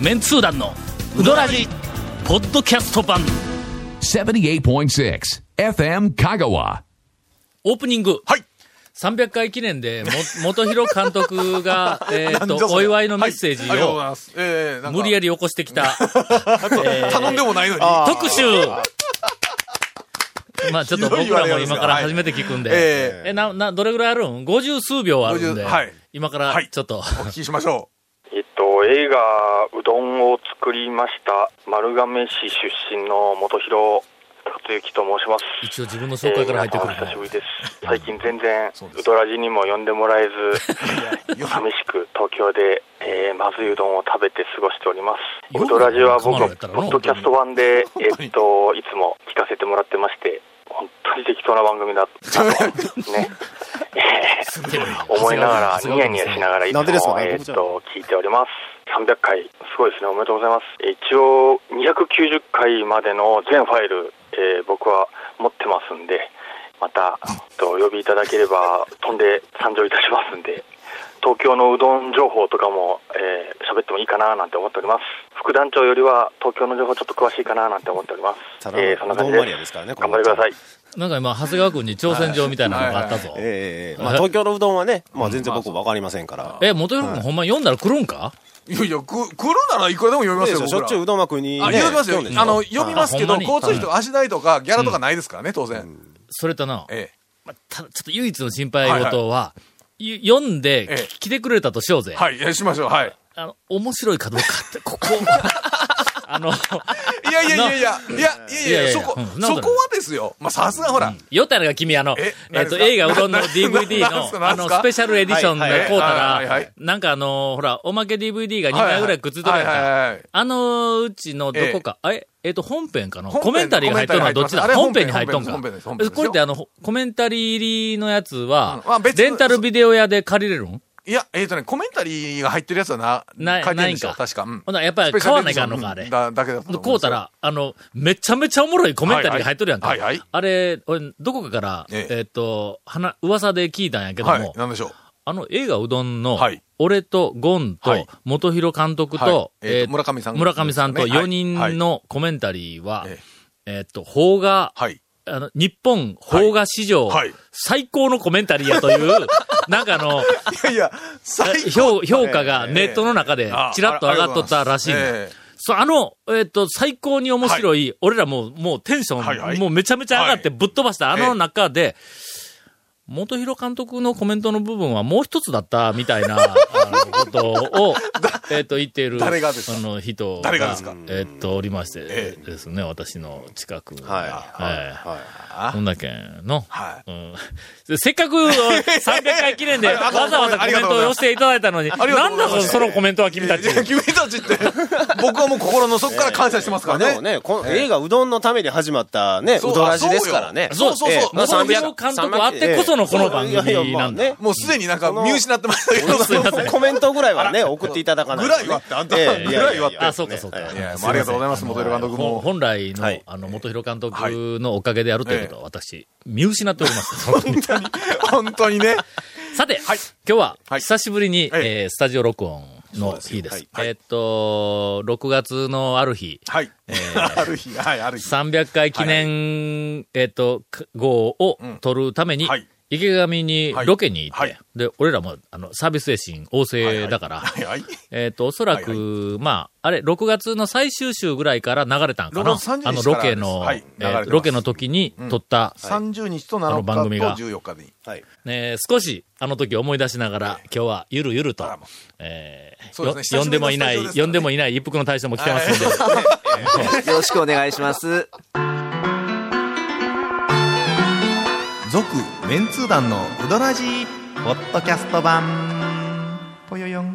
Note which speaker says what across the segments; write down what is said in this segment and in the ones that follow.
Speaker 1: メンツー団のウドラジポッドキャスト版。
Speaker 2: 78.6 FM Kagawa.
Speaker 1: オープニング。
Speaker 3: はい。
Speaker 1: 300回記念でも 元弘監督が えーっとお祝いのメッセージを無理やり起こしてきた。えー
Speaker 3: 頼んでもないのに。
Speaker 1: 特集。まあちょっと僕らも今から初めて聞くんで、
Speaker 3: え
Speaker 1: え、な、な、どれぐらいあるん ?50 数秒あるんで、
Speaker 3: 50はい。
Speaker 1: 今から
Speaker 3: はい。
Speaker 1: ちょっと、
Speaker 3: お聞きしましょ
Speaker 4: えっと、映画、うどんを作りました、丸亀市出身の元弘達之と申します。
Speaker 1: 一応自分の紹介から入ってくる
Speaker 4: えー久しぶりです。最近全然、
Speaker 3: そう
Speaker 4: どらじにも呼んでもらえず、
Speaker 3: よ
Speaker 4: 寂しく東京で、えーまずいうどんを食べて過ごしております。うどらじは僕ポッドキャスト版で、えっと、いつも聞かせてもらってまして、本当に適当な番組だったと、ね。え ー思いながら、ニヤニヤしながらいつも
Speaker 5: なんでですか、ね
Speaker 4: えーっと、聞いております。300回、すごいですね。おめでとうございます。えー一応、290回までの全ファイル、えー僕は持ってますんで、また、えっと、お呼びいただければ、飛んで参上いたしますんで、東京のうどん情報とかも、えー喋ってもいいかななんて思っております。副団長よりは、東京の情報ちょっと詳しいかななんて思っております。
Speaker 5: ただ
Speaker 4: えーそんな感じ
Speaker 5: うどんマニア
Speaker 4: で
Speaker 5: ですからね
Speaker 4: す。頑張ってください。
Speaker 1: なんか今、長谷川君に挑戦状みたいなのがあったぞ。
Speaker 5: ええまあ、東京のうどんはね、まあ、全然僕わかりませんから。
Speaker 1: え、元弘君ほんま読んだら来るんか？
Speaker 3: う。いやいや、く、来るならいくらでも読みますよ、
Speaker 5: しょっちゅうう
Speaker 3: 僕
Speaker 5: どん枠に、
Speaker 3: ら。あ、
Speaker 5: ね。
Speaker 3: 読みますよあの、読みますけど、交通費とか足代とか、ギャラとかないですからね、当然。
Speaker 1: それとな、
Speaker 3: え
Speaker 1: まただちょっと唯一の心配事は、ゆ読んで
Speaker 3: ええ
Speaker 1: 来てくれたとしようぜ。
Speaker 3: え。はい、しましょう、はい。
Speaker 1: あの、面白いかどうかって、ここ、あの、
Speaker 3: いやいやいやいや、いや、いやい
Speaker 1: いや
Speaker 3: そこ、
Speaker 1: うん
Speaker 3: そこはですよ。まあ、さすがほら、
Speaker 1: よったらが君、あの、え
Speaker 3: え
Speaker 1: っと、映画うどんの
Speaker 3: な
Speaker 1: DVD の、あの、スペシャルエディションで買うたら、なんかあの、ほら、おまけ DVD が2枚ぐらいくっついてるやんか。あのうちのどこか、え、え。っと、本編かな？コメンタリーが入っとるのはどっちだ？本編に入っとんか？これってあの、コメンタリー入りのやつはレンタルビデオ屋で借りれるん？
Speaker 3: いや、えっ、とね、コメンタリーが入ってるやつはな、
Speaker 1: ない
Speaker 3: 書いてるん
Speaker 1: か。
Speaker 3: 確か。うん。
Speaker 1: ほな、やっぱり買わないかんのか、あれ。
Speaker 3: だだけだと
Speaker 1: こうたら、あの、めちゃめちゃおもろいコメンタリーが入っとるやんか。
Speaker 3: はいはい。はい
Speaker 1: あれ、俺、どこかから、
Speaker 3: ええ。
Speaker 1: えっと、はな、噂で聞いたんやけども、
Speaker 3: はい、なんでしょう？
Speaker 1: あの映画うどんの、
Speaker 3: はい。
Speaker 1: 俺とゴンと、
Speaker 3: はい。
Speaker 1: 元弘監督と、
Speaker 3: はい。えー村上さん。
Speaker 1: 村上さんと
Speaker 3: ですよね。
Speaker 1: 4人のコメンタリーは、
Speaker 3: え
Speaker 1: えっと、邦画、
Speaker 3: はい。
Speaker 1: あの、日本邦画史上、
Speaker 3: はい。
Speaker 1: 最高のコメンタリーやという、なんかあの、
Speaker 3: いやいや、最
Speaker 1: 評評価がネットの中で
Speaker 3: あ
Speaker 1: ちらっと上がっとったらしいそう、あの、えっ、と、最高に面白い、俺らもう、もうテンション、
Speaker 3: はいはい。
Speaker 1: もうめちゃめちゃ上がって
Speaker 3: はい。
Speaker 1: ぶっ飛ばした、あ
Speaker 3: ええ
Speaker 1: の中で、元弘監督のコメントの部分はもう一つだったみたいな、あのことを、えっと、言っている、
Speaker 3: 誰がですか？
Speaker 1: あの人が、
Speaker 3: 誰がですか？
Speaker 1: えっと、おりまして
Speaker 3: え
Speaker 1: ですね、私の近くに。
Speaker 5: はい。
Speaker 1: はい。
Speaker 5: は
Speaker 3: あ
Speaker 1: こんだけの、
Speaker 3: はい。
Speaker 1: うん。せっかく300回記念でわざわざコメントを寄せていただいたのに、な
Speaker 3: んございます。
Speaker 1: そのコメントは君たち？
Speaker 3: 君たちって、僕はもう心の底から感謝してますからね。
Speaker 5: あでもね、この映画うどんのために始まったね、う
Speaker 3: そう
Speaker 5: どらじですからね。
Speaker 3: そうそうそう。
Speaker 5: ええ
Speaker 3: そう
Speaker 5: まあ
Speaker 1: 元
Speaker 5: 300
Speaker 1: 弘監督あってこそのこの番組
Speaker 5: いやいやま
Speaker 1: なんだ。
Speaker 5: あね。
Speaker 3: もうすでになんか見失ってましたけど。
Speaker 1: すいません
Speaker 5: コメントぐらいはね、送っていただかないとね。
Speaker 3: ぐらいはってあんた
Speaker 5: ええ
Speaker 3: ぐらいはって
Speaker 1: あ、そうかそうか。
Speaker 5: え
Speaker 3: いや、ありがとうございます、元弘監督も。
Speaker 1: 本来の、
Speaker 5: はい
Speaker 1: あの、元弘監督のおかげであるということは、私、見失っております。
Speaker 3: 本当にね。
Speaker 1: さて、
Speaker 3: はい
Speaker 1: 今日は、
Speaker 3: はい
Speaker 1: 久しぶりに、
Speaker 3: え
Speaker 1: えースタジオ録音の日です。
Speaker 5: はい
Speaker 3: はい
Speaker 1: えーっと、6月の ある日、
Speaker 3: はい。ある日、はい、ある日。
Speaker 1: 300回記念、えーっと、号を取るために、
Speaker 3: はい
Speaker 1: 池上にロケに行って、
Speaker 3: はい。はい
Speaker 1: で、俺らも、あの、サービス精神旺盛だから、
Speaker 3: はい、はい。
Speaker 1: えっ、と、おそらく、まあ、あれ、6月の最終週ぐらいから流れたんかな
Speaker 3: ？6月30日
Speaker 1: あの、ロケの、
Speaker 3: はい。
Speaker 1: えーロケの時に撮った、
Speaker 3: 30日と
Speaker 1: あの
Speaker 3: 7日と
Speaker 1: 番組が。
Speaker 3: 14日に。
Speaker 5: はい。
Speaker 1: ね、少し、あの時思い出しながら、今日はゆるゆるとえー呼んでもいない、呼んでもいない一服の大将も来てますんで、
Speaker 6: よろしくお願いします。
Speaker 7: 続メンツー団のウドラジーポッドキャスト版。ぽよよん。
Speaker 8: わ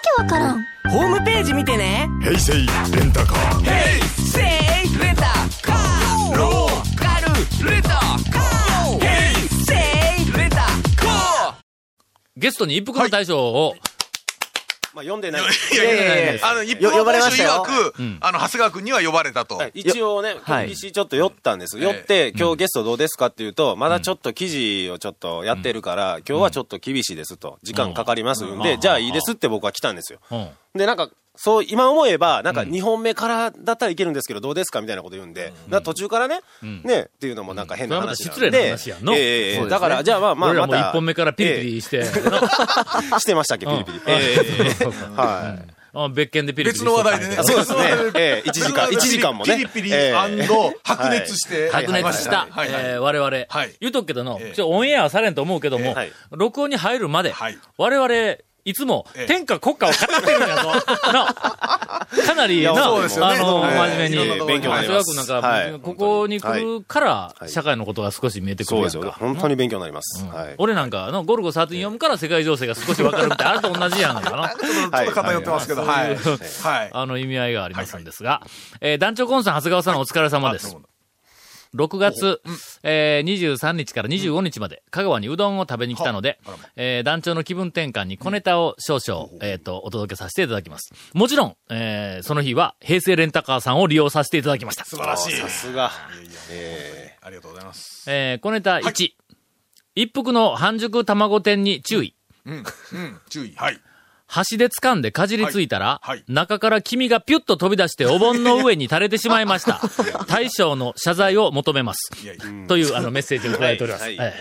Speaker 8: けわからん。
Speaker 9: ホームページ見てね。
Speaker 7: 平成レンタカー。
Speaker 9: せいレンタカーローカルレンタカー。ヘイセイレンタカー。
Speaker 1: ゲストに一服の大将を、
Speaker 5: まあ、読んでない。
Speaker 3: い やいやいやいや、あの、一
Speaker 6: よ
Speaker 3: 分
Speaker 6: 呼ばれましたよ
Speaker 3: 曰く、あの、長谷川君には呼ばれたと。
Speaker 5: はい一応ね、
Speaker 6: はい
Speaker 5: 今日ちょっと寄ったんです。寄って、今日ゲストどうですかって言うと、まだちょっと記事をちょっとやってるから、今日はちょっと厳しいですと、時間かかりますんで、じゃあいいですって僕は来たんですよ。
Speaker 1: うん。
Speaker 5: で、なんか、そう、今思えば、なんか2本目からだったらいけるんですけど、どうですかみたいなこと言うんで、途中からね、ね、っていうのもなんか変な話なんで。
Speaker 1: 失礼な話やんの。
Speaker 5: えだから、じゃあまあまあ、
Speaker 1: 俺ら
Speaker 5: また。
Speaker 1: も一本目からピリピリして、
Speaker 5: ええ。して。ましたっけ、ピリピリ。はい。
Speaker 1: あ別件でピリピリ
Speaker 3: 別の話題でね。
Speaker 5: あそうですね。ええ1時間、一時間もね。
Speaker 3: ピリピリ
Speaker 5: ええ。
Speaker 3: 白熱して。
Speaker 1: 白熱した、
Speaker 3: はい。はい。はい
Speaker 1: えー我々、
Speaker 3: はい。
Speaker 1: 言うとくけどの、
Speaker 3: ええ。
Speaker 1: ちょオンエアはされんと思うけども、録音に入るまで、
Speaker 3: はい。
Speaker 1: 我々、いつも
Speaker 3: ええ
Speaker 1: 天下国家を語ってるんやぞ。な、かなり
Speaker 5: いや
Speaker 1: な、あの、
Speaker 3: ええ
Speaker 1: 真面目に。
Speaker 5: 勉強になり
Speaker 1: 長谷川君なんか、
Speaker 5: はい
Speaker 1: ここに来るから、
Speaker 5: はい
Speaker 1: 社会のことが少し見えてく
Speaker 5: そうですよ。
Speaker 1: るやんか。
Speaker 5: 本当に勉強になります。はい。
Speaker 1: 俺なんかの、ゴルゴ13読むから世界情勢が少しわかるみ たいな、あれと同じやんかな。
Speaker 3: ちょっと偏ってますけど、はい。はい。
Speaker 1: あの意味合いがありますんですが、えー団長コンさん、長谷川さんお疲れ様です。6月、えー、23日から25日まで、香川にうどんを食べに来たので、えー団長の気分転換に小ネタを少々、えっ、と、お届けさせていただきます。もちろん、えーその日は平成レンタカーさんを利用させていただきました。
Speaker 3: 素晴らしい。
Speaker 5: さすが。
Speaker 3: ありがとうございます。
Speaker 1: えー小ネタ1、一服の半熟卵店に注意。
Speaker 3: うん。うん。注意。はい。
Speaker 1: 端で掴んでかじりついたら、
Speaker 3: はいはい
Speaker 1: 中から黄身がピュッと飛び出してお盆の上に垂れてしまいました。大将の謝罪を求めます。
Speaker 3: いやいや。
Speaker 1: というあのメッセージをいただいております。
Speaker 5: はい。
Speaker 1: は
Speaker 5: はいい。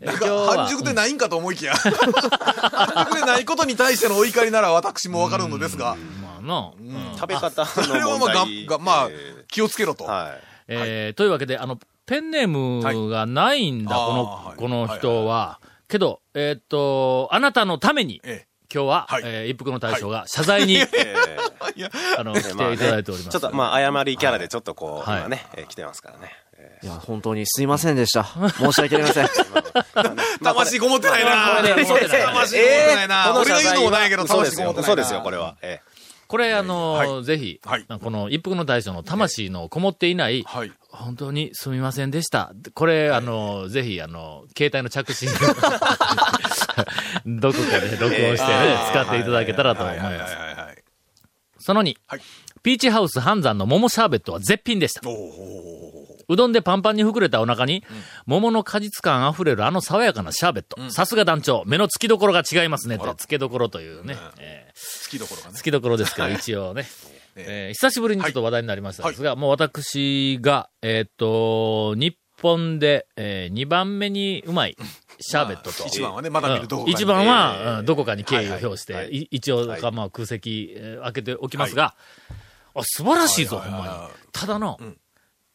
Speaker 1: え
Speaker 3: なん
Speaker 1: 今日は
Speaker 3: か、半熟でないんかと思いきや。半熟でないことに対してのお怒りなら私もわかるのですが、
Speaker 1: まあな、うん
Speaker 5: 食べ方
Speaker 3: それ
Speaker 5: の
Speaker 3: はまあ、が
Speaker 5: 問題。
Speaker 3: が、まあ
Speaker 5: え、
Speaker 3: 気をつけろと。
Speaker 5: ーはい。
Speaker 1: えーというわけで、あの、ペンネームがないんだ、
Speaker 3: はい
Speaker 1: この、この人は。けど、えーっと、あなたのために、
Speaker 3: え
Speaker 1: 今日は、
Speaker 3: はい
Speaker 1: えー一服の大将が謝罪に、
Speaker 5: え
Speaker 3: え。いや、
Speaker 1: あの、来ていただいております。
Speaker 5: ちょっと、まあ、謝りキャラでちょっとこう、
Speaker 1: はい
Speaker 5: 今ね、えー来てますからね。え
Speaker 6: いや、本当にすいませんでした。申し訳ありません。
Speaker 3: 魂こもってないな。
Speaker 1: これねこもってない
Speaker 3: 魂こもってないな。俺が言うのもないけど、
Speaker 5: そうですよ。
Speaker 3: 魂こもってないな。
Speaker 5: そうですよ、これは。え
Speaker 1: これ、あのー
Speaker 3: は
Speaker 1: ぜひ、
Speaker 3: はい
Speaker 1: この一服の大将の魂のこもっていない、
Speaker 3: はい。
Speaker 1: 本当にすみませんでした。これ、あの、ぜひ、あの、携帯の着信 どこかで録音してね、使っていただけたらと思い
Speaker 3: はいはい
Speaker 1: ます。
Speaker 3: はいはい。
Speaker 1: その2、
Speaker 3: はい。
Speaker 1: ピーチハウス半山の桃シャーベットは絶品でした。うどんでパンパンに膨れたお腹に、桃の果実感あふれるあの爽やかなシャーベット。さすが団長、目の付きどころが違いますねって、付けどころというね、えー。
Speaker 3: 好きどころがね。
Speaker 1: 付きどころですけど、一応ね。えー。久しぶりにちょっと話題になりましたんですが、もう私が、えーっと、日本で、え2番目にうまいシャーベットと。
Speaker 3: 一番はね、まだ見るどこかに
Speaker 1: 一番は、うんどこかに敬意を表して、一応、まあ、空席、えー開けておきますが、あ、素晴らしいぞ、ほんまに。ただの、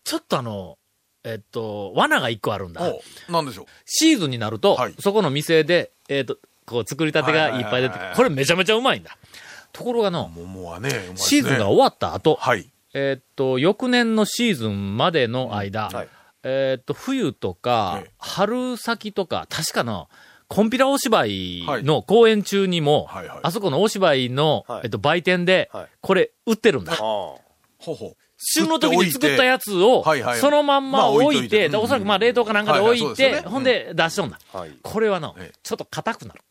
Speaker 1: ちょっとあの、えっと、罠が一個あるんだ。
Speaker 3: おなんでしょう。
Speaker 1: シーズンになると、
Speaker 3: はい。
Speaker 1: そこの店で、えっと、こう、作りたてがいっぱい出てこれめちゃめちゃうまいんだ。ところがの、シーズンが終わった後、
Speaker 3: はい。
Speaker 1: えっと、翌年のシーズンまでの間、
Speaker 5: はい
Speaker 1: えっと、冬とか
Speaker 3: ええ、
Speaker 1: 春先とか、確かの、コンピラお芝居の公演中にも、
Speaker 3: はいはい。
Speaker 1: あそこのお芝居の、
Speaker 5: はい。
Speaker 1: えっと、売店で
Speaker 5: はい、
Speaker 1: これ、売ってるんだ。
Speaker 3: ほうほう。
Speaker 1: 旬の時に作ったやつを
Speaker 3: はいはい、
Speaker 1: そのまんま
Speaker 3: まあ置
Speaker 1: 置いて、おそらくまあ冷凍かなんかで置
Speaker 3: はい
Speaker 1: て、ほんで出しとんだ。これはの
Speaker 3: ええ、
Speaker 1: ちょっと硬くなる。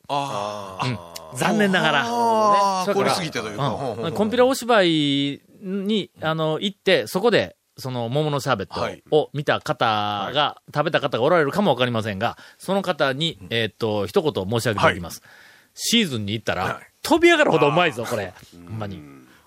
Speaker 1: 残念ながら。
Speaker 3: 凝りすぎてというか。
Speaker 1: コンピラお芝居に、あの、行って、そこで、その桃のシャーベットを見た方が、食べた方がおられるかもわかりませんが、その方に、えーっと、一言申し上げておきます。シーズンに行ったら、
Speaker 3: はい
Speaker 1: 飛び上がるほどうまいぞ、これ。ほんまに。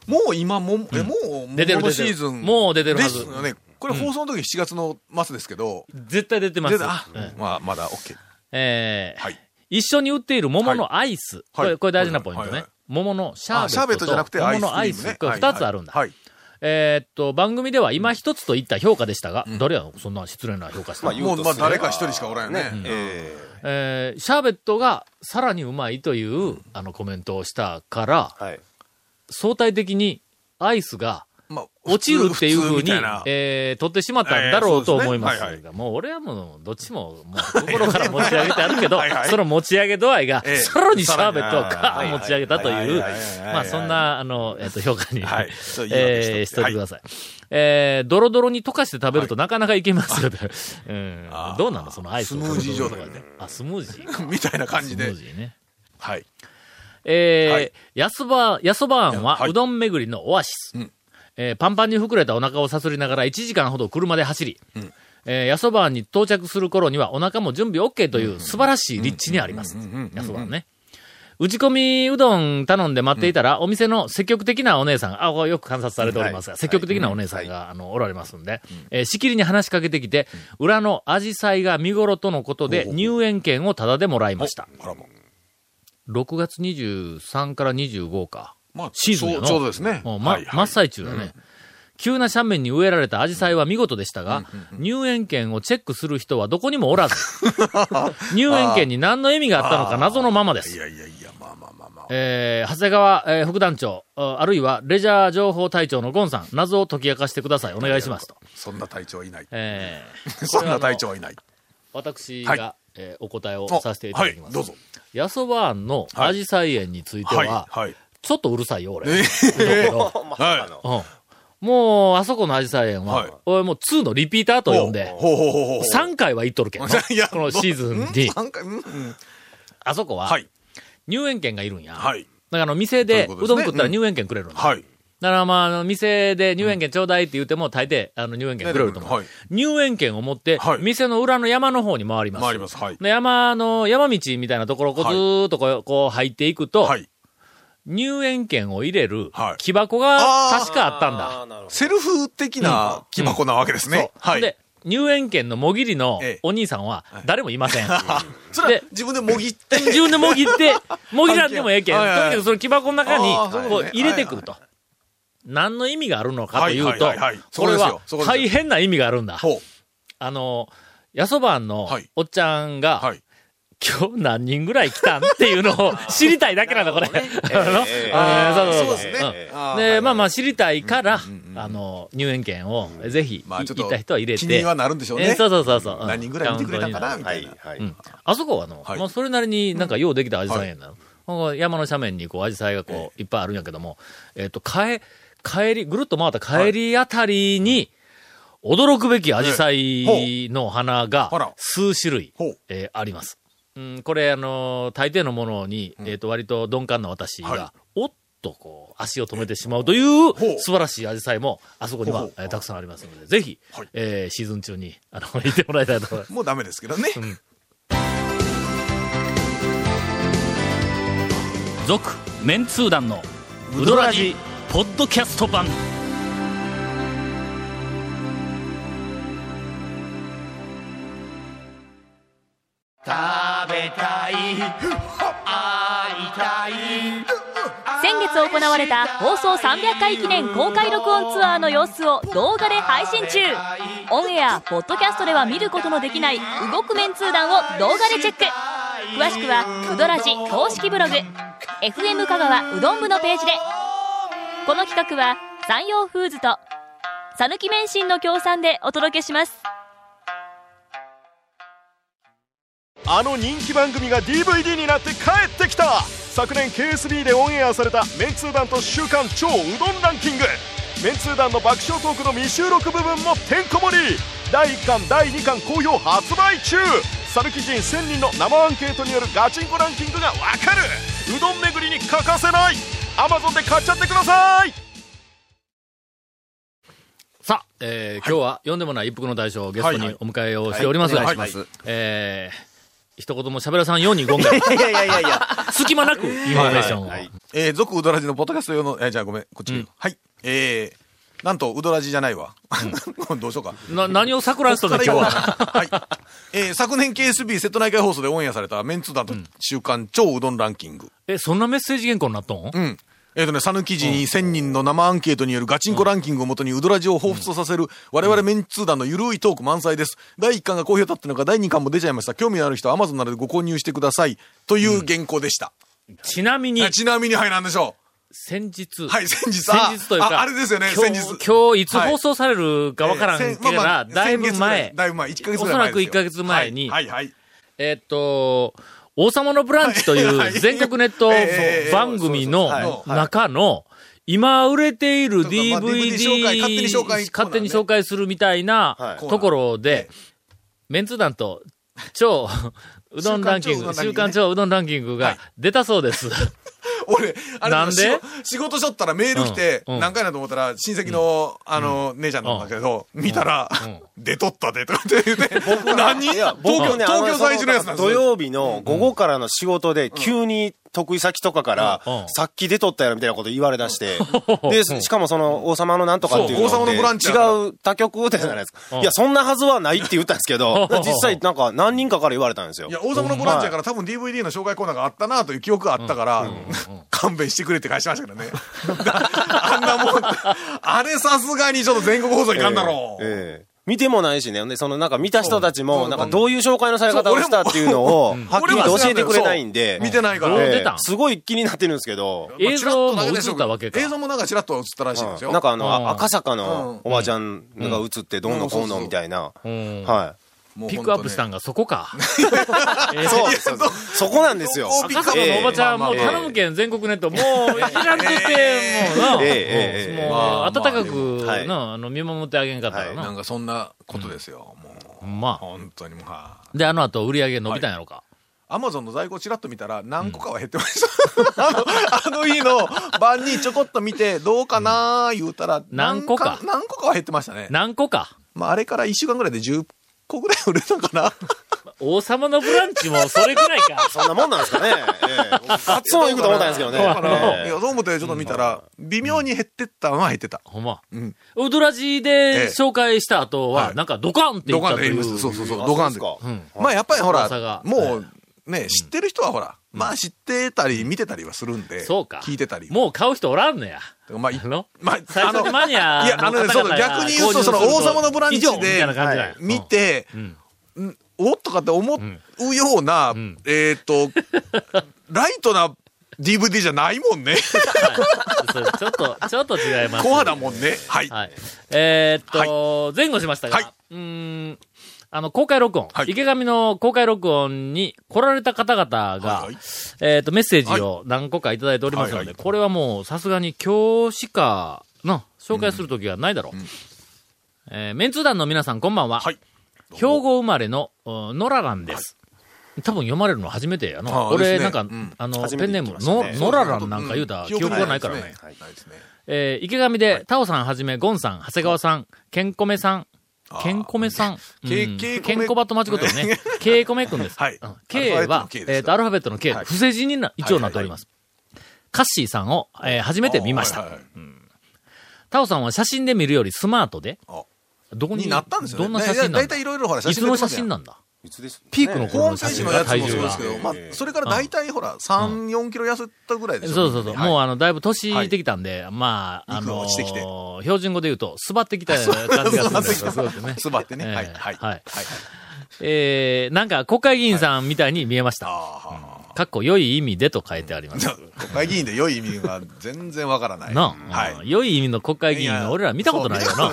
Speaker 3: もう今も、え、もう、
Speaker 1: 出てる
Speaker 3: シーズン。
Speaker 1: もう出てるはず
Speaker 3: ですよね。これ放送の時7月の末ですけど、
Speaker 1: 絶対出てます。
Speaker 3: あ
Speaker 1: うん
Speaker 3: まあ、まだ OK。
Speaker 1: えー
Speaker 3: はい。
Speaker 1: 一緒に売っている桃のアイス。これ、これ大事なポイントね。
Speaker 3: はいはい
Speaker 1: 桃のシャーベット
Speaker 3: シャーベットじゃなくて
Speaker 1: 桃のアイス。これ二つあるんだ。
Speaker 3: はい。
Speaker 1: えーっと、番組では今一つといった評価でしたが、誰やそんな失礼な評価したの、
Speaker 3: もう、まあ、誰か一人しかおらんよね。
Speaker 5: え
Speaker 1: え。ーシャーベットがさらにうまいという、あのコメントをしたから、
Speaker 5: ーはい。
Speaker 1: 相対的にアイスが
Speaker 3: まあ、
Speaker 1: 落ちるっていうふうにえー取ってしまったんだろうと思います。
Speaker 3: えーそうですね。
Speaker 1: が、もう俺はもう、どっちも、もう心から持ち上げてあるけど
Speaker 3: はいはい、
Speaker 1: その持ち上げ度合いが、
Speaker 3: ええ。
Speaker 1: さらにシャーベットを
Speaker 3: さ
Speaker 1: ガー持ち上げたという、
Speaker 3: はいはいはいはい。
Speaker 1: まあそんな、あの、えっと、評価に、
Speaker 3: はい
Speaker 1: えーしといてください。えー、ドロドロに溶かして食べるとなかなかいけますよと。うん。どうなのそのアイスを
Speaker 3: スムージー状態
Speaker 1: であ、スムージー。か。
Speaker 3: みたいな感じで。
Speaker 1: スムー。ジーね。
Speaker 3: はい。
Speaker 1: えー、やそば、やそば庵は、
Speaker 3: はい。う
Speaker 1: どん巡りのオアシス。えーパンパンに膨れたお腹をさすりながら1時間ほど車で走り、えー、やそば庵に到着する頃にはお腹も準備 OK という素晴らしい立地にあります。やそば庵ね。打ち込みうどん頼んで待っていたら、お店の積極的なお姉さん、あ、よく観察されておりますが、積極的なお姉さんが、あの、おられますんで、えーしきりに話しかけてきて、裏のアジサイが見頃とのことで、入園券をタダでもらいました。
Speaker 3: あらま。
Speaker 1: 6月23から25か。
Speaker 3: まあ、
Speaker 1: シーズンやの
Speaker 3: ちょうどですね。
Speaker 1: もうま
Speaker 3: はいはい
Speaker 1: 真っ最中だね。急な斜面に植えられたアジサイは見事でしたが、入園券をチェックする人はどこにもおらず、入園券に何の意味があったのか謎のままです。
Speaker 3: いやいやいや、まあまあまあまあ。
Speaker 1: えー、長谷川、えー副団長、ああるいはレジャー情報隊長のゴンさん、謎を解き明かしてください。お願いしますと。
Speaker 3: そんな隊長はいない。
Speaker 1: えー、
Speaker 3: そんな隊長はいない。
Speaker 1: 私が、
Speaker 3: はい
Speaker 1: えーお答えを
Speaker 3: あ
Speaker 1: させていただきます。
Speaker 3: はい、どうぞ。
Speaker 1: やそば庵のアジサイ園については、
Speaker 3: はい、はい。
Speaker 1: ちょっとうるさいよ、俺。
Speaker 3: え
Speaker 1: だけど
Speaker 3: は
Speaker 1: うん。もう、あそこのアジサイ園は、
Speaker 3: はい
Speaker 1: 俺もう2のリピーターと
Speaker 3: い。
Speaker 1: 呼んで、
Speaker 3: ほうほうほうほう。
Speaker 1: 3回は行っとるけん このシーズンに。
Speaker 3: 三回、うんうん
Speaker 1: あそこは、
Speaker 3: はい。
Speaker 1: 入園券がいるんや。
Speaker 3: はい。
Speaker 1: だからあの、店で
Speaker 3: そう
Speaker 1: どん食ったら入園券くれるんだ。
Speaker 3: はい。
Speaker 1: だからまあ、あの、店で入園券ちょうだいって言っても、大抵、あの、入園券くれると思う。
Speaker 3: はい
Speaker 1: 入園券を持って、
Speaker 3: はい
Speaker 1: 店の裏の山の方に回ります。
Speaker 3: 回ります。はい。
Speaker 1: で山の、山道みたいなところをこうずーっとこう、こう入っていくと、
Speaker 3: はい。
Speaker 1: 入園券を入れる
Speaker 3: はい。
Speaker 1: 木箱が確かあったんだ。
Speaker 3: セルフ的な木箱なわけですね。はい。
Speaker 1: で、入園券のもぎりの
Speaker 3: ええ。
Speaker 1: お兄さんは誰もいません。
Speaker 3: それ自分でもぎって。
Speaker 1: 自分でもぎって、もぎらんでもええけん。とにかくその木箱の中に
Speaker 3: こ
Speaker 1: う入れてくると。何の意味があるのかというとこれは大変な意味があるんだ。あの、やそばんの
Speaker 3: はい。
Speaker 1: おっちゃんが、
Speaker 3: はい。
Speaker 1: 今日何人ぐらい来たん？っていうのを知りたいだけなんだ、これ。そう
Speaker 3: ですね。
Speaker 1: で、まあまあ知りたいから、あの、入園券をぜひ、
Speaker 3: まあちょっと
Speaker 1: 行った人は入れて。
Speaker 3: 気にはなるんでしょうね。
Speaker 1: えーそうそうそうそう。うん。
Speaker 3: 何人ぐらい見てくれたかな？みた
Speaker 5: はい。い
Speaker 3: な。
Speaker 1: あそこはあの、それなりになんかようできたアジサイ園なの？山の斜面にこうアジサイがこういっぱいあるんやけども、えっ、と、帰、帰り、ぐるっと回った帰りあたりに、驚くべきアジサイの花が数種類、えーあります。うん、これあのー大抵のものに、えっ、と、割と鈍感な私が、
Speaker 3: は
Speaker 1: おっとこう、足を止めてしまうという素晴らしいアジサイも、あそこにはえーたくさんありますので、ぜひ、
Speaker 3: はい。
Speaker 1: えーシーズン中に、あの、行ってもらいたいと思います。
Speaker 3: もうダメですけどね。
Speaker 1: 続メンツー団のウドラジポッドキャスト版べたい。
Speaker 8: 先月行われた放送300回記念公開録音ツアーの様子を動画で配信中。オンエアポッドキャストでは見ることのできない動くメンツー団を動画でチェック。詳しくはうどらじ公式ブログ。FM 香川うどん部のページで。この企画は山陽フーズと讃岐麺心の協賛でお届けします。
Speaker 10: あの人気番組が DVD になって帰ってきた。昨年 KSB でオンエアされたメンツー団と週刊超うどんランキング。メンツー団の爆笑トークの未収録部分もてんこ盛り。第1巻第2巻好評発売中。さぬき人1000人の生アンケートによるガチンコランキングがわかる。うどん巡りに欠かせない。Amazon で買っちゃってください。
Speaker 1: さあ、えー今日は呼んでもない一服の大将をゲストにお迎えをしておりますが、
Speaker 6: はい。お願いします
Speaker 1: えー一言も喋らさんように今回、
Speaker 6: いやいやいやいや。
Speaker 1: 隙間なくインフォメーションを。
Speaker 3: えー、続うどらじのポッドキャスト用の、えーじゃあごめん、こっち、はい。えー、なんと、うどらじじゃないわ。どうしようか。
Speaker 1: な、何を桜井とんねん今日は。
Speaker 3: はい。えー、昨年 KSB 瀬戸内海放送でオンエアされたメンツー団と週刊超うどんランキング。
Speaker 1: え、そんなメッセージ原稿になっとん？
Speaker 3: うん。えっ、とね、讃岐時に1000人の生アンケートによるガチンコランキングをもとに、うどらじを彷彿とさせる、我々メンツー団のゆるいトーク満載です。第1巻が好評だったのか、第2巻も出ちゃいました。興味のある人は Amazon などでご購入してください。という原稿でした。
Speaker 1: ちなみに
Speaker 3: あ、ちなみに、はい、なんでしょ
Speaker 1: 先日、
Speaker 3: う。はい、先日。
Speaker 1: 先日というか、
Speaker 3: あああれですよね、
Speaker 1: 今
Speaker 3: 先日。
Speaker 1: 日今日いつ放送されるかわからん
Speaker 3: えー
Speaker 1: けどな、だいぶ前、
Speaker 3: だいぶ前、1ヶ月前
Speaker 1: おそらく1ヶ月前に
Speaker 3: はい、はい、はい。
Speaker 1: えっと、王様のブランチという全国ネット
Speaker 3: ええ
Speaker 1: 番組の中の、今売れている DVD
Speaker 3: 勝手に紹介
Speaker 1: するみたいな
Speaker 5: はい。
Speaker 1: ところで、メンツ団と超うどんランキング、週
Speaker 3: 週刊
Speaker 1: 刊超うどんランキングが出たそうです。
Speaker 3: 俺、あれ
Speaker 1: なんで？
Speaker 3: 仕事しとったらメール来て、何回なと思ったら、親戚の、あの、姉ちゃんなんだけど、見たら、出とったで、とかって言って、何？
Speaker 5: いや、
Speaker 3: 東京、
Speaker 5: 僕ね、
Speaker 3: 東京在住のやつなんです
Speaker 5: 土
Speaker 3: よ。
Speaker 5: 曜日の午後からの仕事で、急に得意先とかから
Speaker 1: うんうん、
Speaker 5: さっき出とったやろみたいなこと言われ出して、で、しかもその、王様のなんとかっていうの
Speaker 3: そう王様のブランチやから
Speaker 5: 違う他局でじゃないです
Speaker 1: うん
Speaker 5: か。いや、そんなはずはないって言ったんですけど
Speaker 1: うん、
Speaker 5: 実際なんか何人かから言われたんですよ
Speaker 3: い。や、王様のボランチやから多分 DVD の紹介コーナーがあったなという記憶があったから、勘弁してくれって返しましたけどね。あんなもん、あれさすがにちょっと全国放送いかんだろう。
Speaker 5: ええ見てもないしね。で、そのなんか見た人たちも、なんかどういう紹介のされ方をしたっていうのを、はっきりと教えてくれないんで、
Speaker 3: 見てないから。
Speaker 5: すごい気になってるんですけど、
Speaker 1: 映像も映ったわけか。
Speaker 3: 映像もなんかちらっと映ったらしいんですよ。
Speaker 5: なんかあの、赤坂のおばちゃんが映ってどうのこうのみたいな。
Speaker 1: うん。
Speaker 5: は
Speaker 3: もう
Speaker 1: ピックアップしたんがそこか。
Speaker 5: い。そうそうそうそこなんですよ。
Speaker 1: 赤坂のおばちゃん、もう
Speaker 5: ええ
Speaker 1: 頼むけん全国ネット、もう開くて、もうな、
Speaker 5: ええええ
Speaker 1: もう温かく
Speaker 5: はい
Speaker 1: な、あの、見守ってあげんかったら
Speaker 3: な
Speaker 1: な。
Speaker 3: んかそんなことですよ。もう、
Speaker 1: まあ。
Speaker 3: 本当にもう、は
Speaker 1: で、あの後売り上げ伸びたんやろか。
Speaker 3: アマゾンの在庫ちらっと見たら何個かは減ってました。あの、あの日の晩にちょこっと見て、どうかなー言うたら、
Speaker 1: 何個か
Speaker 3: 何個かは減ってましたね。
Speaker 1: 何個か。
Speaker 3: まあ、あれから1週間ぐらいで10個ぐらい売れたかな？
Speaker 1: 王様のブランチもそれぐらいか。
Speaker 5: そんなもんなんですかね。ええカツオ行くと思ったんですけどね。
Speaker 3: だから、
Speaker 5: ええ
Speaker 3: いや、そう思ってちょっと見たら、微妙に減ってったのは減ってた。
Speaker 1: ほんま。
Speaker 3: うん。
Speaker 1: ウドラジで紹介した後は、
Speaker 3: はい
Speaker 1: なんかドカンって言
Speaker 3: ドカン
Speaker 1: ったとい
Speaker 3: ました。そうそうそう、
Speaker 5: あ
Speaker 3: ドカンで。
Speaker 5: そうですか
Speaker 1: うん
Speaker 3: まあ、やっぱりほら、もう、ね、知ってる人はほら、まあ知ってたり見てたりはするんで、
Speaker 1: そうか。
Speaker 3: 聞いてたり。
Speaker 1: もう買う人おらんのや。
Speaker 3: まあ、い
Speaker 1: あの？
Speaker 3: まあ、
Speaker 1: 最初にマニア
Speaker 3: いや、あのね、そうだ、逆に言うと、その王様のブランチで。見て、おっとかって思うような、
Speaker 1: ん
Speaker 3: えっと、ライトな DVD じゃないもんね。
Speaker 1: ちょっと、ちょっと違います。
Speaker 3: コアだもんね。はい。
Speaker 1: はい。えーっと、前後しましたが、
Speaker 3: はいう
Speaker 1: ーん、あの、公開録音、
Speaker 3: はい。
Speaker 1: 池上の公開録音に来られた方々が、
Speaker 3: はいはい。
Speaker 1: えーっと、メッセージを何個かいただいておりますので、
Speaker 3: はいはい。
Speaker 1: これはもうさすがに今日しか、の、紹介するときはないだろう。えーメンツー団の皆さんこんばんは。
Speaker 3: はい。
Speaker 1: 兵庫生まれの、うんノラランです。多分読まれるの初めてや
Speaker 3: あ
Speaker 1: の。
Speaker 3: ー
Speaker 1: 俺、なんか、
Speaker 3: うん。
Speaker 1: あの、ペンネーム、
Speaker 5: 聞きましたね。
Speaker 1: ノノラランなんか言うた記憶がないからね。
Speaker 3: ない。
Speaker 1: えー池上で、タオさんはじめ、ゴンさん、長谷川さん、ケンコメさん、ケンコメさん、うん。
Speaker 3: ケ
Speaker 1: ンコバと間違ってるね。ケイコメくんです。
Speaker 3: はい。
Speaker 1: うん。K は、えっと、アルファベットの K、
Speaker 3: はい。
Speaker 1: 不正字にな、一応なっております。カッシーさんを、えー初めて見ました。タオさんは写真で見るよりスマートで、
Speaker 3: あ。
Speaker 1: どこに、
Speaker 3: になったんですよね。
Speaker 1: どんな写真なんだ？
Speaker 3: だいたいいろいろほら、
Speaker 1: いつの写真
Speaker 3: な
Speaker 1: なんだ？ピークの
Speaker 3: ホームペー
Speaker 1: 頃の写真が
Speaker 3: ジのやつも
Speaker 1: 体重が
Speaker 3: そうですけ。ど、まあ、それから大体ほら、3、4キロ痩せたぐらいでしょ。
Speaker 1: そうそうそう。
Speaker 3: はい
Speaker 1: もうあの、だいぶ年いってきたんで、まあ、あの
Speaker 3: 落ちてきて
Speaker 1: ー標準語で言うと、すばってきた 感じがするんですすね。
Speaker 3: すばってね。
Speaker 1: えー
Speaker 3: はい。はい。
Speaker 1: はい
Speaker 3: はい。
Speaker 1: えー、なんか国会議員さんみたいに見えました。
Speaker 3: あ
Speaker 1: かっこ良い意味でと書いてあります。
Speaker 3: あ。国会議員で良い意味が全然わからない。
Speaker 1: なあ、
Speaker 3: はい。
Speaker 1: うん良い意味の国会議員、俺ら見たことないよな。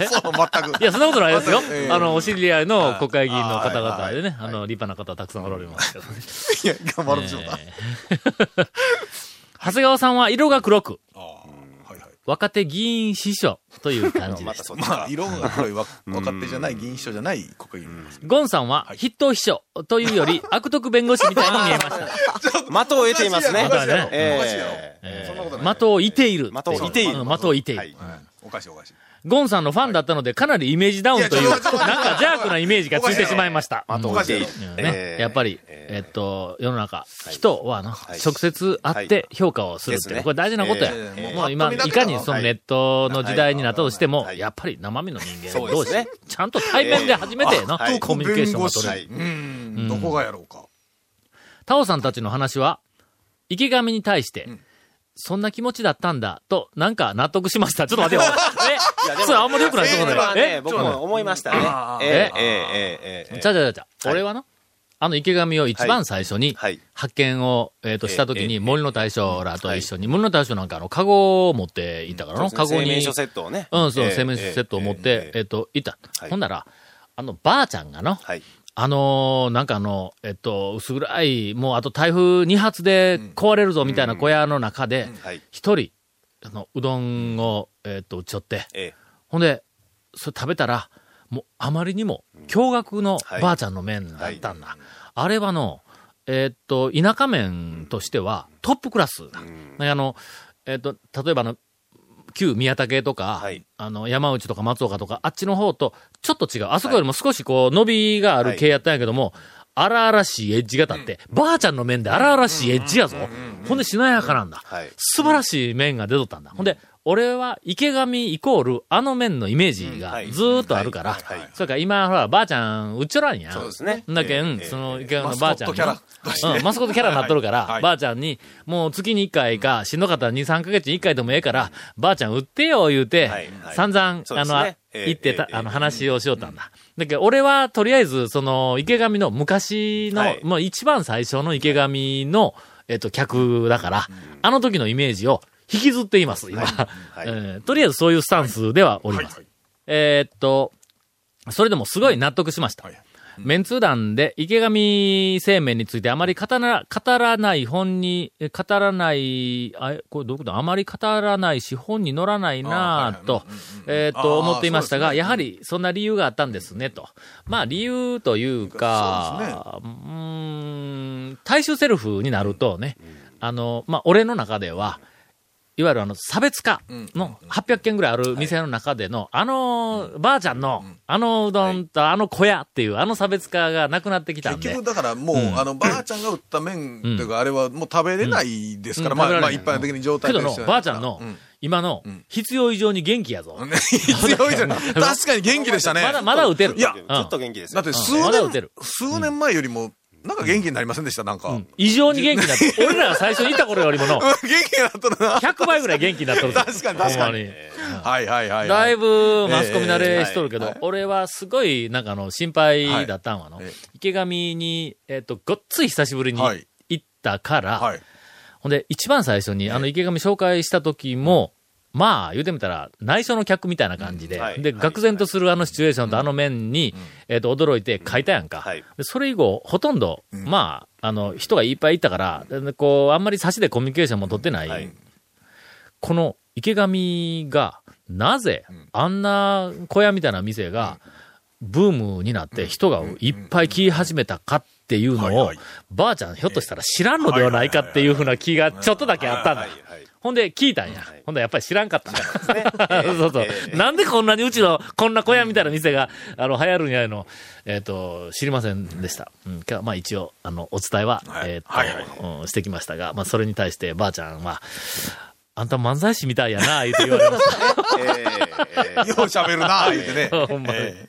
Speaker 1: え
Speaker 3: そう、全く。
Speaker 1: いや、そんなことないですよ。
Speaker 3: えー
Speaker 1: あの、お知り合いの国会議員の方々でね、あの、立派な方たくさんおられますけどね。
Speaker 3: いや、頑張るでしょうか。
Speaker 1: えー長谷川さんは色が黒く、
Speaker 3: ああ。
Speaker 1: 若手議員秘書という感じで
Speaker 5: ますた。
Speaker 3: ま
Speaker 5: か
Speaker 3: あ、。色が黒いわ若手じゃない、議員秘書じゃない国会議員です。
Speaker 1: ゴンさんは筆頭秘書というより 悪徳弁護士みたいに見えました。
Speaker 5: 的を得ていますね。
Speaker 3: おかしいやろ
Speaker 5: え
Speaker 1: 的を射ている。
Speaker 5: 的を射ている
Speaker 1: うん的を射ている。
Speaker 5: はい
Speaker 3: おかしいおかしい。
Speaker 1: ゴンさんのファンだったので、かなりイメージダウンという、なん
Speaker 3: ちょっと待って。
Speaker 1: か邪悪なイメージがついてしまいました。
Speaker 5: 的を射てい。る
Speaker 1: うん。
Speaker 5: え
Speaker 1: ね、
Speaker 5: え
Speaker 1: やっぱり、えっと、世の中、人はな、
Speaker 5: い。
Speaker 1: 直接会って評価をするってこれ大事なことや。
Speaker 3: ええ
Speaker 1: もう今、いかにそのネットの時代になったとしても、
Speaker 5: はい。
Speaker 1: やっぱり生身の人間
Speaker 5: そう
Speaker 1: 同士、
Speaker 5: ですね。
Speaker 1: ちゃんと対面で初めての、
Speaker 5: はい。
Speaker 1: コミュニケーションが取れる。
Speaker 3: どこがやろうか。
Speaker 1: タオさんたちの話は、池上に対して、そんな気持ちだったんだ、と、なんか納得しました。ちょっと待ってよ。え？それあんまり良くないところだよ。え？
Speaker 5: 僕も思いましたねええ、ええ、え。
Speaker 1: ちゃうちゃうちゃう。
Speaker 5: はい
Speaker 1: 俺はな、あの池上を一番最初に
Speaker 5: はい。
Speaker 1: 発見を、えっと、した時
Speaker 5: ええ
Speaker 1: に森の大将らと一緒に、森の大将なんかあの、カゴを持っていたからの、カゴに
Speaker 5: 製麺所、セットをね。
Speaker 1: うん、そう、
Speaker 5: ええ
Speaker 1: 製麺セットを持って、えっと、いた
Speaker 5: は。い
Speaker 1: ほんなら、あの、ばあちゃんがの、
Speaker 5: はい。
Speaker 1: あのーなんかあの、えっと、薄暗い、もうあと台風2発で壊れるぞみたいな小屋の中で、
Speaker 5: はい。
Speaker 1: 一人、あの、うどんを、えっと、打ち寄って、
Speaker 5: ええ。
Speaker 1: ほんで、それ食べたら、もうあまりにも驚愕の
Speaker 5: はい。
Speaker 1: ばあちゃんの麺だったんだ。あれはの、えーっと、田舎麺としてはトップクラスだ。あの、えーっと、例えばあの、旧宮武とか、
Speaker 5: はい
Speaker 1: あの、山内とか松岡とか、あっちの方とちょっと違う。あそこよりも少しこう、伸びがある系やったんやけども、荒々しいエッジが立って、ばあちゃんの麺で荒々しいエッジやぞ。ほんでしなやかなんだ。
Speaker 5: はい
Speaker 1: 素晴らしい麺が出とったんだ。ほんで、俺は池上イコールあの麺のイメージがずーっとあるから、それから今、ほら、ばあちゃん、うっちょらんやん。
Speaker 5: そうですね。
Speaker 1: んだけん、
Speaker 5: ええ
Speaker 1: その池上のばあちゃんに。
Speaker 3: マスコットキャラ。
Speaker 1: うん、マスコットキャラになっとるから、
Speaker 3: はい。
Speaker 1: ばあちゃんに、もう月に1回か、しん。どかったら2、3ヶ月に1回でもええから、ばあちゃん売ってよ、言うて、散々、あの、行ってた、
Speaker 5: ええ
Speaker 1: あの、話をしよった。ん。だ。だけど、俺は、とりあえず、その、池上の昔の、
Speaker 5: はい。
Speaker 1: もう一番最初の池上の、えっと、客だから、あの時のイメージを引きずっています、今。
Speaker 5: はい。
Speaker 1: えーとりあえずそういうスタンスではおります。えーっと、それでもすごい納得しました。
Speaker 3: はい。
Speaker 1: メンツー団で池上製麺についてあまり語ら語らない本に、え語らない、あこれどういうこと？あまり語らないし本に載らないなぁと、えーっと思っていましたが、やはりそんな理由があったんですねと。まあ理由というか、うーん、大衆セルフになるとね、あの、まあ俺の中では、いわゆるあの、差別化の800件ぐらいある店の中での、あの、ばあちゃんの、あのうどんとあの小屋っていう、あの差別化がなくなってきたんで。
Speaker 3: 結局だからもう、あの、ばあちゃんが売った麺というか、あれはもう食べれないですから、
Speaker 1: うん。
Speaker 3: まあ、まあ一般的に状
Speaker 1: けどの
Speaker 3: 態として、は
Speaker 1: ばあちゃんの
Speaker 3: うん、
Speaker 1: 今の、必要以上に元気やぞ。
Speaker 3: ね 必要以上に 確かに元気でしたね。
Speaker 1: まだ、まだ打てる。
Speaker 3: いや
Speaker 5: ずっと元気ですよ。
Speaker 3: だって数年
Speaker 1: る、
Speaker 3: 数年前よりも、なんか元気になりませんでした、なんか。元
Speaker 1: 異常に元気になって、俺らが最初にいた頃よりもの、
Speaker 3: 気になっとるな。
Speaker 1: 100倍ぐらい元気になっとるぞ。
Speaker 3: 確かに確かにはいはいはい。
Speaker 1: だいぶマスコミ慣れしとるけど、俺はすごい、なんかあの、心配だったんはの、池上に、えっ、と、ごっつい久しぶりに
Speaker 3: はい
Speaker 1: 行ったから、
Speaker 3: はい。
Speaker 1: ほんで、一番最初に、あの、池上紹介した時も、まあ、言うてみたら、内緒の客みたいな感じで、で、愕然とするあのシチュエーションとあの面に、えっ、と、驚いて書いたやんか。それ以後、ほとんど、まあ、あの、人がいっぱいいたから、でこう、あんまり差しでコミュニケーションも取ってない。この池上が、なぜ、あんな小屋みたいな店が、ブームになって人がいっぱい来始めたかっていうのをばあちゃんひょっとしたら知らんのではないかっていうふうな気がちょっとだけあったんだほんで聞いたんや。ほんでやっぱり知らんかった。そうそう
Speaker 5: ええ。
Speaker 1: なんでこんなにうちのこんな小屋みたいな店が、あの、流行るんやの、えっ、と、知りませんでした。うん。かまあ一応、あの、お伝えは、
Speaker 3: はい。
Speaker 1: えっ、と、してきましたが、まあそれに対してばあちゃんは、あんた漫才師みたいやな、言うて言われました。
Speaker 3: よう喋るな、言うてね。
Speaker 1: ほんまに。
Speaker 3: え